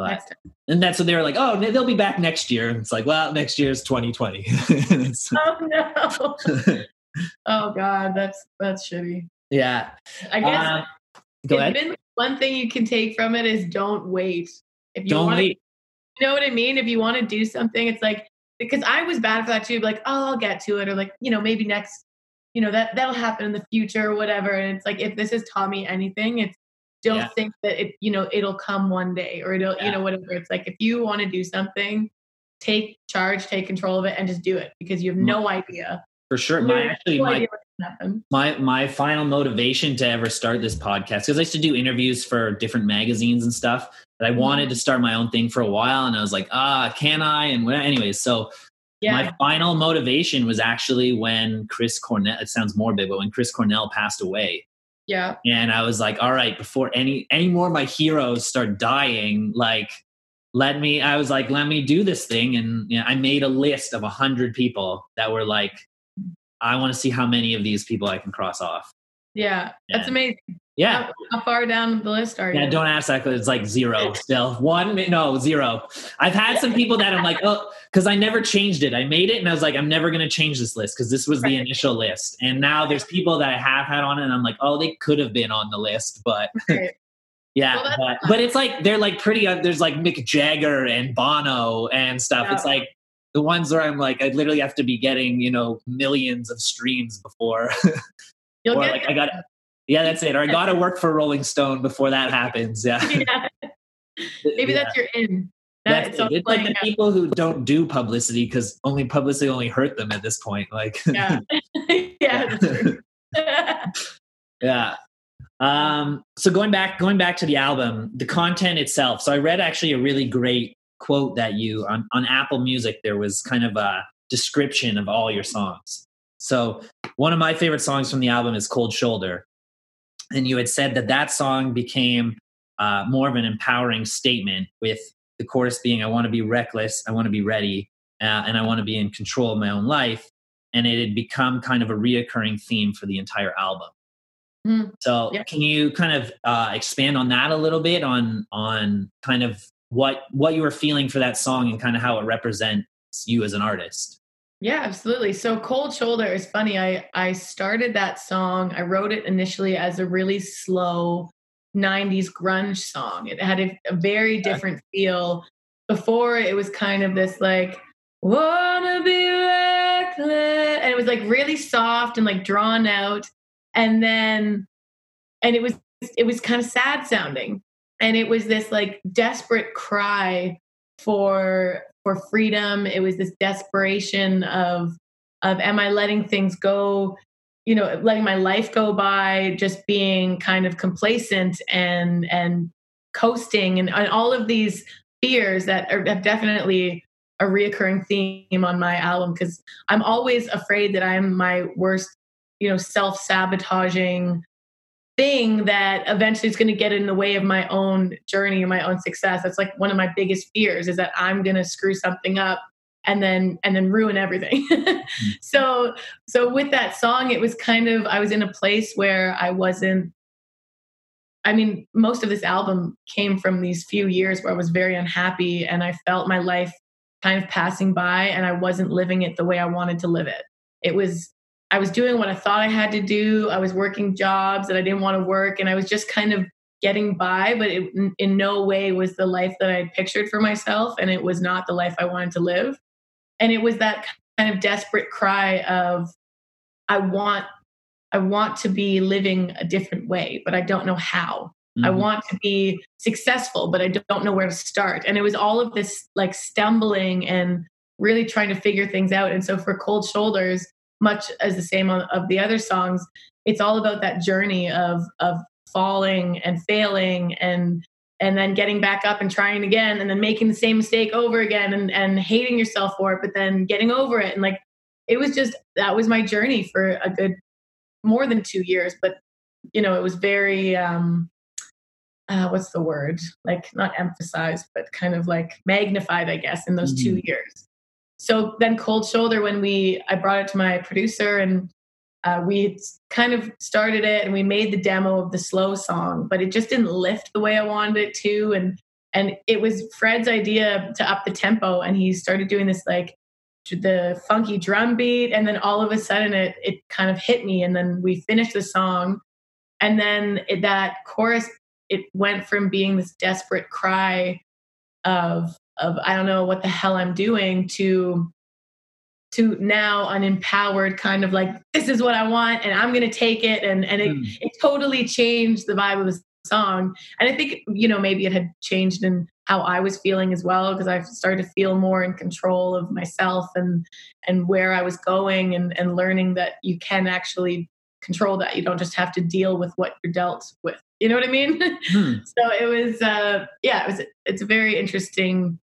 but and that's what they were like. Oh, they'll be back next year. And it's like, well, next year is 2020. [LAUGHS] It's- [LAUGHS] Oh no. [LAUGHS] oh god, that's that's shitty. yeah. I guess Uh, go ahead. one thing you can take from it is don't wait. If you Don't want wait. you know what I mean? If you want to do something, it's like because I was bad for that too. Like, oh, I'll get to it, or like, you know, maybe next you know that that'll happen in the future or whatever and it's like if this has taught me anything it's don't yeah. think that it you know it'll come one day or it'll yeah. you know whatever it's like if you want to do something take charge take control of it and just do it because you have no idea for sure my actually no my, my my final motivation to ever start this podcast because i used to do interviews for different magazines and stuff but i wanted mm-hmm. to start my own thing for a while and i was like ah can i and anyways so yeah. my final motivation was actually when chris cornell it sounds morbid but when chris cornell passed away yeah. And I was like, all right, before any any more of my heroes start dying, like let me I was like, let me do this thing. And you know, I made a list of a hundred people that were like, I want to see how many of these people I can cross off. Yeah. That's amazing. Yeah. How, how, far down the list are you? Yeah, don't ask that because it's like zero still. One, no, zero. I've had some people that I'm like, oh, because I never changed it. I made it and I was like, I'm never going to change this list because this was the initial list. And now there's people that I have had on it and I'm like, oh, they could have been on the list, but. [LAUGHS] yeah, well, but, but it's like they're like pretty. Uh, there's like Mick Jagger and Bono and stuff. Yeah. It's like the ones where I'm like, I literally have to be getting you know millions of streams before. [LAUGHS] You'll or get like I got yeah, that's it. Or I got to work for Rolling Stone before that happens. Yeah. [LAUGHS] yeah. Maybe yeah. that's your in. That, that's it. It's like the out. people who don't do publicity because only publicity only hurt them at this point. Like, yeah, [LAUGHS] yeah, [LAUGHS] yeah. Um, so going back, going back to the album, the content itself. So I read actually a really great quote that you on, on Apple Music. There was kind of a description of all your songs. So one of my favorite songs from the album is Cold Shoulder and you had said that that song became uh, more of an empowering statement with the chorus being i want to be reckless i want to be ready uh, and i want to be in control of my own life. And it had become kind of a reoccurring theme for the entire album. Mm, so yeah. can you kind of uh, expand on that a little bit on on kind of what what you were feeling for that song and kind of how it represents you as an artist yeah, absolutely. So Cold Shoulder is funny. I I started that song. I wrote it initially as a really slow 90s grunge song. It had a, a very different feel. Before it was kind of this like wanna be reckless and it was like really soft and like drawn out and then and it was it was kind of sad sounding and it was this like desperate cry for for freedom. It was this desperation of of am I letting things go, you know, letting my life go by, just being kind of complacent and and coasting and, and all of these fears that are definitely a reoccurring theme on my album because I'm always afraid that I'm my worst, you know, self-sabotaging thing that eventually is going to get in the way of my own journey and my own success. That's like one of my biggest fears is that I'm going to screw something up and then and then ruin everything. Mm. [LAUGHS] so so with that song it was kind of I was in a place where I wasn't I mean most of this album came from these few years where I was very unhappy and I felt my life kind of passing by and I wasn't living it the way I wanted to live it. It was I was doing what I thought I had to do. I was working jobs that I didn't want to work, and I was just kind of getting by, but it in no way was the life that I had pictured for myself, and it was not the life I wanted to live. And it was that kind of desperate cry of, I want, I want to be living a different way, but I don't know how. Mm-hmm. I want to be successful, but I don't know where to start. And it was all of this like stumbling and really trying to figure things out. And so for Cold Shoulders, much as the same of the other songs it's all about that journey of of falling and failing and and then getting back up and trying again and then making the same mistake over again and and hating yourself for it but then getting over it. And like it was just that was my journey for a good more than 2 years but you know it was very um uh, what's the word? Like not emphasized but kind of like magnified i guess in those mm-hmm. two years so then cold shoulder when we i brought it to my producer and uh, we kind of started it and we made the demo of the slow song but it just didn't lift the way i wanted it to. And and it was fred's idea to up the tempo and he started doing this like the funky drum beat and then all of a sudden it it kind of hit me and then we finished the song. And then it, that chorus it went from being this desperate cry of of I don't know what the hell I'm doing to to now an empowered kind of like this is what I want and I'm to take it. And and it, mm. it totally changed the vibe of the song. And I think you know maybe it had changed in how I was feeling as well because I started to feel more in control of myself and and where I was going and and learning that you can actually control that. You don't just have to deal with what you're dealt with. You know what I mean? Hmm. [LAUGHS] so it was uh yeah it was it's a very interesting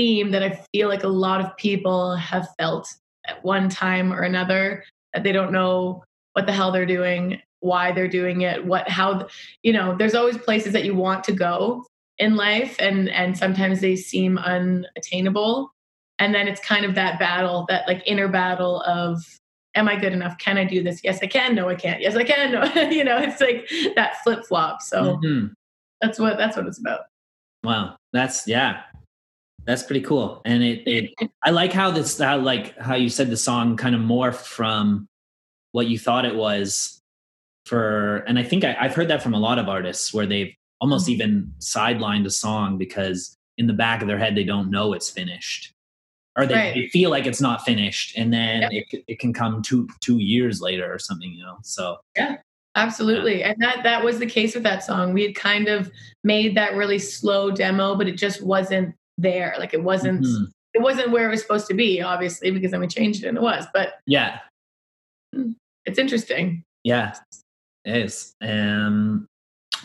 theme that I feel like a lot of people have felt at one time or another that they don't know what the hell they're doing, why they're doing it, what how you know, there's always places that you want to go in life and and sometimes they seem unattainable. And then it's kind of that battle, that like inner battle of am I good enough? Can I do this? Yes, I can. No, I can't. Yes, I can. [LAUGHS] No, you know, it's like that flip flop. So mm-hmm. that's what that's what it's about. Wow, that's yeah. That's pretty cool. And it, it [LAUGHS] I like how this how like how you said the song kind of morphed from what you thought it was for and I think I, have heard that from a lot of artists where they've almost mm-hmm. even sidelined a song because in the back of their head they don't know it's finished. Or they, right. they feel like it's not finished and then yep. it, it can come two two years later or something, you know. So yeah. Absolutely. And that that was the case with that song. We had kind of made that really slow demo, but it just wasn't there. Like it wasn't mm-hmm. it wasn't where it was supposed to be, obviously, because then we changed it and it was. But yeah, hmm, it's interesting. Yeah, it is. Um,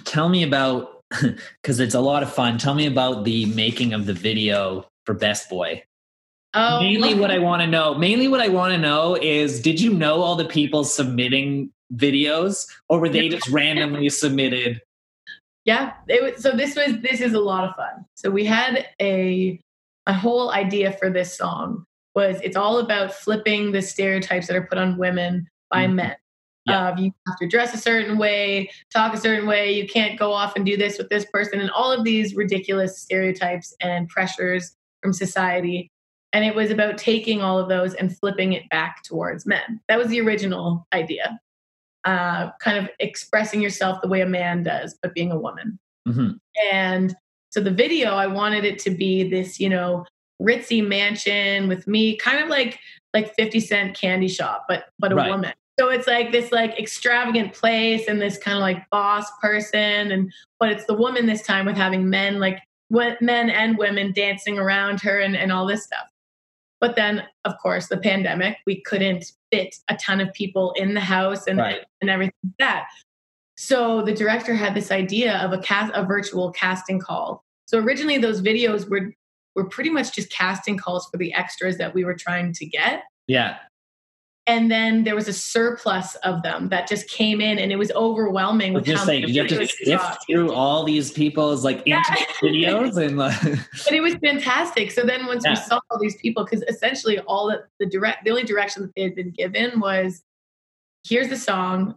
tell me about [LAUGHS] because it's a lot of fun. Tell me about the making of the video for Best Boy. Oh. Mainly, what I want to know. Mainly, what I want to know is: Did you know all the people submitting videos, or were they just randomly submitted yeah it was, so this was this is a lot of fun so we had a a whole idea for this song was it's all about flipping the stereotypes that are put on women by mm-hmm. men yeah. Uh, you have to dress a certain way, talk a certain way. You can't go off and do this with this person, and all of these ridiculous stereotypes and pressures from society. And it was about taking all of those and flipping it back towards men. That was the original idea uh, kind of expressing yourself the way a man does, but being a woman. Mm-hmm. And so the video, I wanted it to be this, you know, ritzy mansion with me, kind of like like 50 Cent candy shop, but but a right. woman. So it's like this like extravagant place and this kind of like boss person, and but it's the woman this time with having men like men and women dancing around her and, and all this stuff. But then, of course, the pandemic, we couldn't fit a ton of people in the house and, right. and everything like that. So the director had this idea of a cast, a virtual casting call. So originally, those videos were were pretty much just casting calls for the extras that we were trying to get. Yeah and then there was a surplus of them that just came in and it was overwhelming with just saying you have to sift through all these people's like yeah. [LAUGHS] videos and like but it was fantastic so then once yeah. we saw all these people because essentially all that the direct the only direction that they had been given was here's the song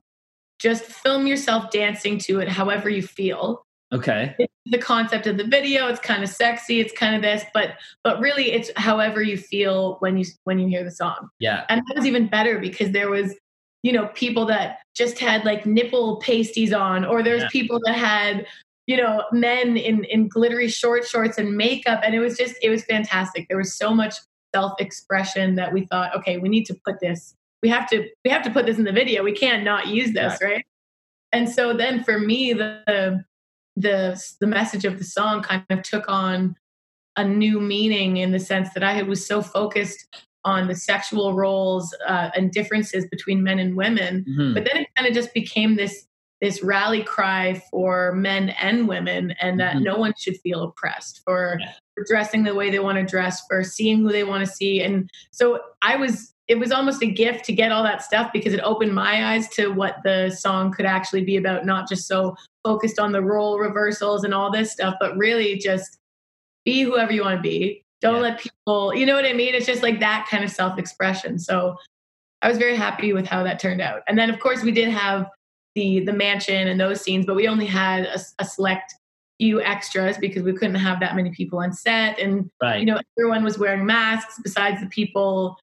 just film yourself dancing to it however you feel Okay. It's the concept of the video, it's kind of sexy, it's kind of this, but but really it's however you feel when you when you hear the song. Yeah. And that was even better because there was you know people that just had like nipple pasties on or there's yeah. people that had you know men in in glittery short shorts and makeup and it was just it was fantastic there was so much self expression that we thought okay we need to put this we have to we have to put this in the video we can't not use this right, right? and so then for me the the the the message of the song kind of took on a new meaning in the sense that I was so focused on the sexual roles uh, and differences between men and women, mm-hmm. but then it kind of just became this this rally cry for men and women, and that mm-hmm. no one should feel oppressed for, yeah. for dressing the way they want to dress, for seeing who they want to see, and so I was it was almost a gift to get all that stuff because it opened my eyes to what the song could actually be about not just so focused on the role reversals and all this stuff but really just be whoever you want to be don't yeah. let people you know what i mean it's just like that kind of self-expression so i was very happy with how that turned out and then of course we did have the the mansion and those scenes but we only had a, a select few extras because we couldn't have that many people on set and right. you know everyone was wearing masks besides the people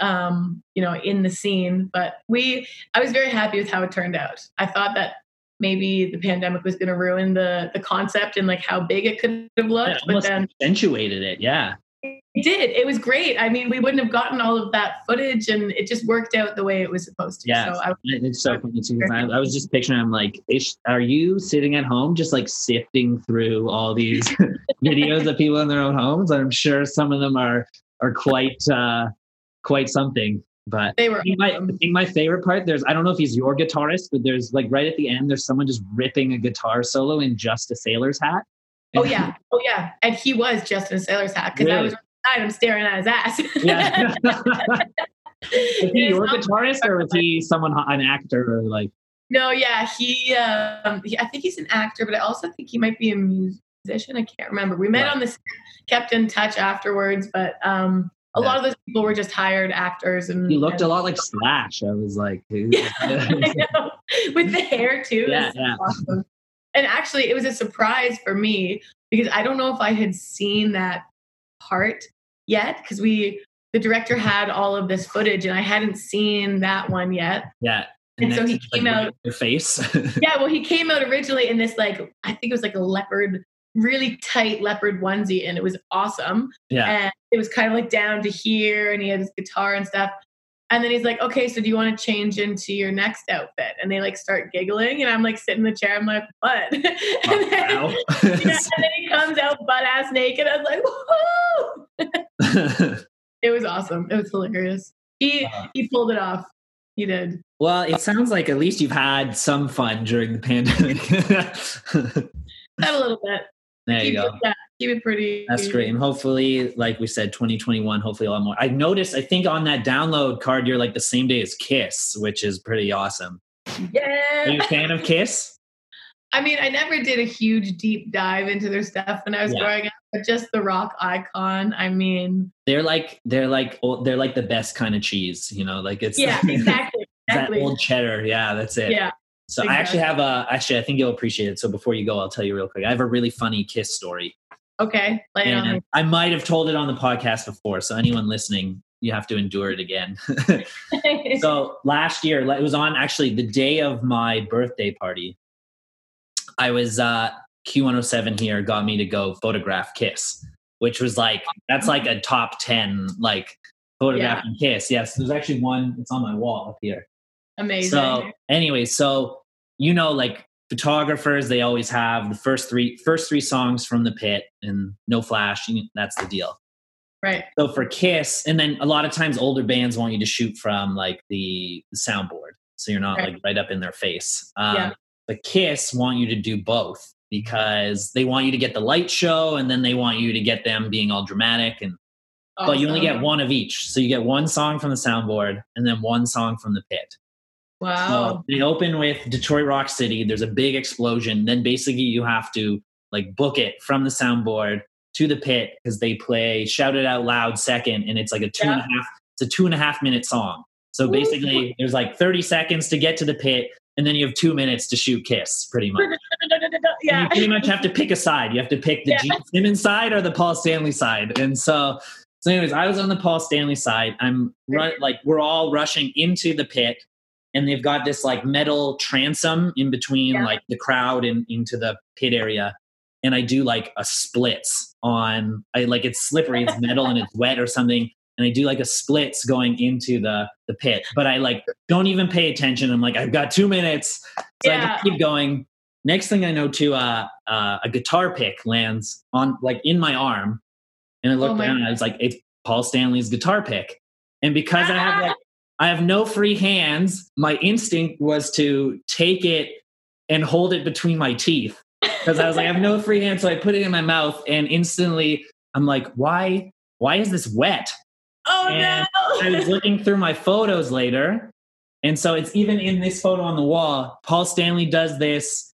um, you know, in the scene. But we, I was very happy with how it turned out. I thought that maybe the pandemic was going to ruin the the concept and like how big it could have looked, yeah, but then accentuated it. Yeah. It did. It was great. I mean, we wouldn't have gotten all of that footage, and it just worked out the way it was supposed to. Yeah, so I, it's so funny too. I, I, was just picturing. I'm like, are you sitting at home just like sifting through all these [LAUGHS] videos of people in their own homes? I'm sure some of them are are quite uh, quite something. But they were. My, I think my favorite part. There's I don't know if he's your guitarist, but there's like right at the end. There's someone just ripping a guitar solo in just a sailor's hat. Oh yeah, oh yeah, and he was just in a sailor's hat because really? I was I'm staring at his ass. yeah. [LAUGHS] [LAUGHS] was he your guitarist or was he someone an actor or like? No, yeah, he, um, he, I think he's an actor, but I also think he might be a musician. I can't remember. We met right. on this, kept in touch afterwards, but um, a yeah. lot of those people were just hired actors. And he looked and, a lot like Slash. I was like, [LAUGHS] with the hair too. Yeah, yeah. Awesome. And actually, it was a surprise for me because I don't know if I had seen that part yet because we the director had all of this footage and I hadn't seen that one yet. Yeah. And, and so he came like, out your face. [LAUGHS] yeah, well he came out originally in this like I think it was like a leopard really tight leopard onesie and it was awesome. Yeah. And it was kind of like down to here and he had his guitar and stuff. And then he's like, okay, so do you want to change into your next outfit? And they like start giggling. And I'm like sitting in the chair. I'm like, what? Oh, [LAUGHS] and, then, wow. yeah, and [LAUGHS] then he comes out butt ass naked. I was like, whoa. [LAUGHS] it was awesome. It was hilarious. He, he pulled it off. He did. Well, it sounds like at least you've had some fun during the pandemic. A little bit. There you go. yeah, keep it pretty. That's great. And hopefully, like we said, 2021, hopefully a lot more. I noticed, I think on that download card, you're like the same day as Kiss, which is pretty awesome. Yeah. Are you a fan of Kiss? I mean, I never did a huge deep dive into their stuff when I was yeah. growing up, but just the rock icon. I mean, they're like they're like they're like the best kind of cheese, you know. Like it's yeah, exactly. [LAUGHS] exactly. that old cheddar. Yeah, that's it. Yeah, so exactly. I actually have a actually I think you'll appreciate it. So before you go, I'll tell you real quick. I have a really funny kiss story. Okay. And I might have told it on the podcast before, so anyone listening, you have to endure it again. [LAUGHS] so last year, it was on actually the day of my birthday party. I was uh, Q107 here got me to go photograph Kiss, which was like that's like a top ten like photographing yeah. Kiss. Yes, there's actually one. It's on my wall up here. Amazing. So anyway, so you know, like photographers, they always have the first three first three songs from the pit and no flash. That's the deal. Right. So for Kiss, and then a lot of times older bands want you to shoot from like the, soundboard, so you're not right. like right up in their face. Um, yeah. The Kiss want you to do both because they want you to get the light show, and then they want you to get them being all dramatic and. Awesome. But you only get one of each, so you get one song from the soundboard and then one song from the pit. Wow. So they open with Detroit Rock City. There's a big explosion. Then basically you have to like book it from the soundboard to the pit because they play Shout It Out Loud second, and it's like a two yeah. and a half. It's a two and a half minute song. So basically, there's like 30 seconds to get to the pit, and then you have two minutes to shoot Kiss, pretty much. yeah. [LAUGHS] And you pretty much have to pick a side. You have to pick the yeah. Gene Simmons side or the Paul Stanley side. And so, so anyways, I was on the Paul Stanley side. I'm run, like we're all rushing into the pit and they've got this like metal transom in between yeah. like the crowd and into the pit area and i do like a splits on i like it's slippery it's metal and it's wet or something and i do like a splits going into the the pit but i like don't even pay attention i'm like i've got two minutes so yeah. i keep going next thing i know too uh, uh, a guitar pick lands on like in my arm and i look oh down and i was like it's paul stanley's guitar pick and because i have like I have no free hands. My instinct was to take it and hold it between my teeth because I was like, I have no free hands. So I put it in my mouth and instantly I'm like, why, why is this wet? Oh and no. I was looking through my photos later. And so it's even in this photo on the wall. Paul Stanley does this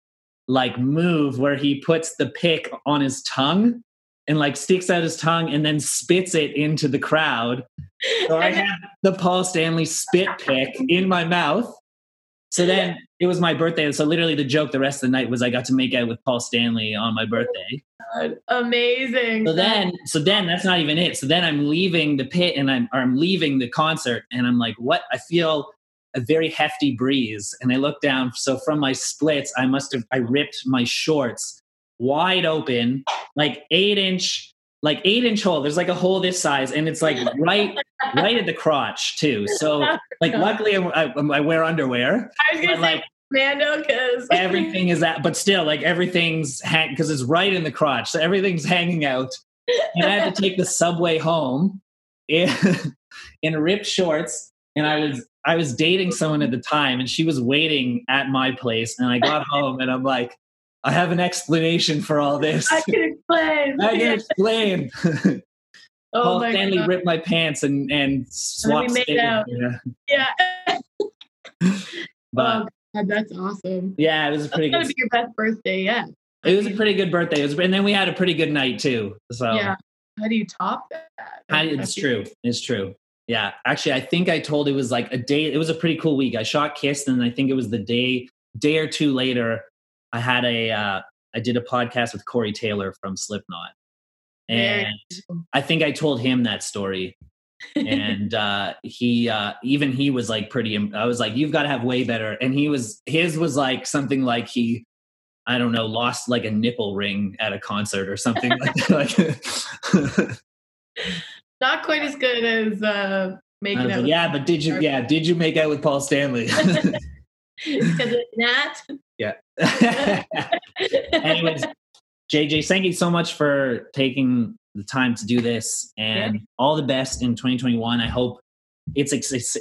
like move where he puts the pick on his tongue and like sticks out his tongue and then spits it into the crowd. So I had the Paul Stanley spit pick in my mouth. So then it was my birthday. So literally the joke the rest of the night was I got to make out with Paul Stanley on my birthday. God, amazing. So then, so then that's not even it. So then I'm leaving the pit and I'm, or I'm leaving the concert and I'm like, what? I feel a very hefty breeze. And I look down. So from my splits, I must have, I ripped my shorts wide open, like eight inch like eight inch hole. There's like a hole this size, and it's like right, right at the crotch too. So [LAUGHS] like, luckily I, I wear underwear. I was gonna say like, Mando because [LAUGHS] everything is that, but still like everything's hang because it's right in the crotch, so everything's hanging out. And I had to take the subway home in [LAUGHS] in ripped shorts, and I was I was dating someone at the time, and she was waiting at my place, and I got home, and I'm like. I have an explanation for all this. I can explain. [LAUGHS] I can explain. [LAUGHS] oh Paul Stanley God. ripped my pants and and swapped. And out. Yeah. yeah. [LAUGHS] but oh God, that's awesome. Yeah, it was a pretty. That's good. Be your best birthday yet. It was a pretty good birthday. It was, and then we had a pretty good night too. So yeah, how do you top that? How, it's true. It's true. Yeah, actually, I think I told it was like a day. It was a pretty cool week. I shot Kissed, and I think it was the day day or two later I had a uh, I did a podcast with Corey Taylor from Slipknot, and I think I told him that story, [LAUGHS] and uh, he uh, even he was like pretty. I was like, you've got to have way better, and he was his was like something like he. I don't know, lost like a nipple ring at a concert or something like that. [LAUGHS] Not quite as good as uh, making out. Like, yeah, but did you? Yeah, did you make out with Paul Stanley? Because it's not. Yeah. [LAUGHS] [LAUGHS] Anyways, JJ, thank you so much for taking the time to do this and yeah. all the best in 2021. I hope it's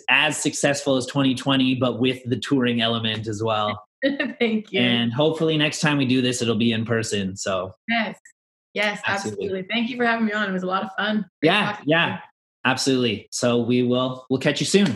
as successful as 2020, but with the touring element as well. [LAUGHS] thank you. And hopefully next time we do this, it'll be in person. So, yes. Yes, absolutely. absolutely. Thank you for having me on. It was a lot of fun. Great yeah. Yeah. Absolutely. So we will, we'll catch you soon.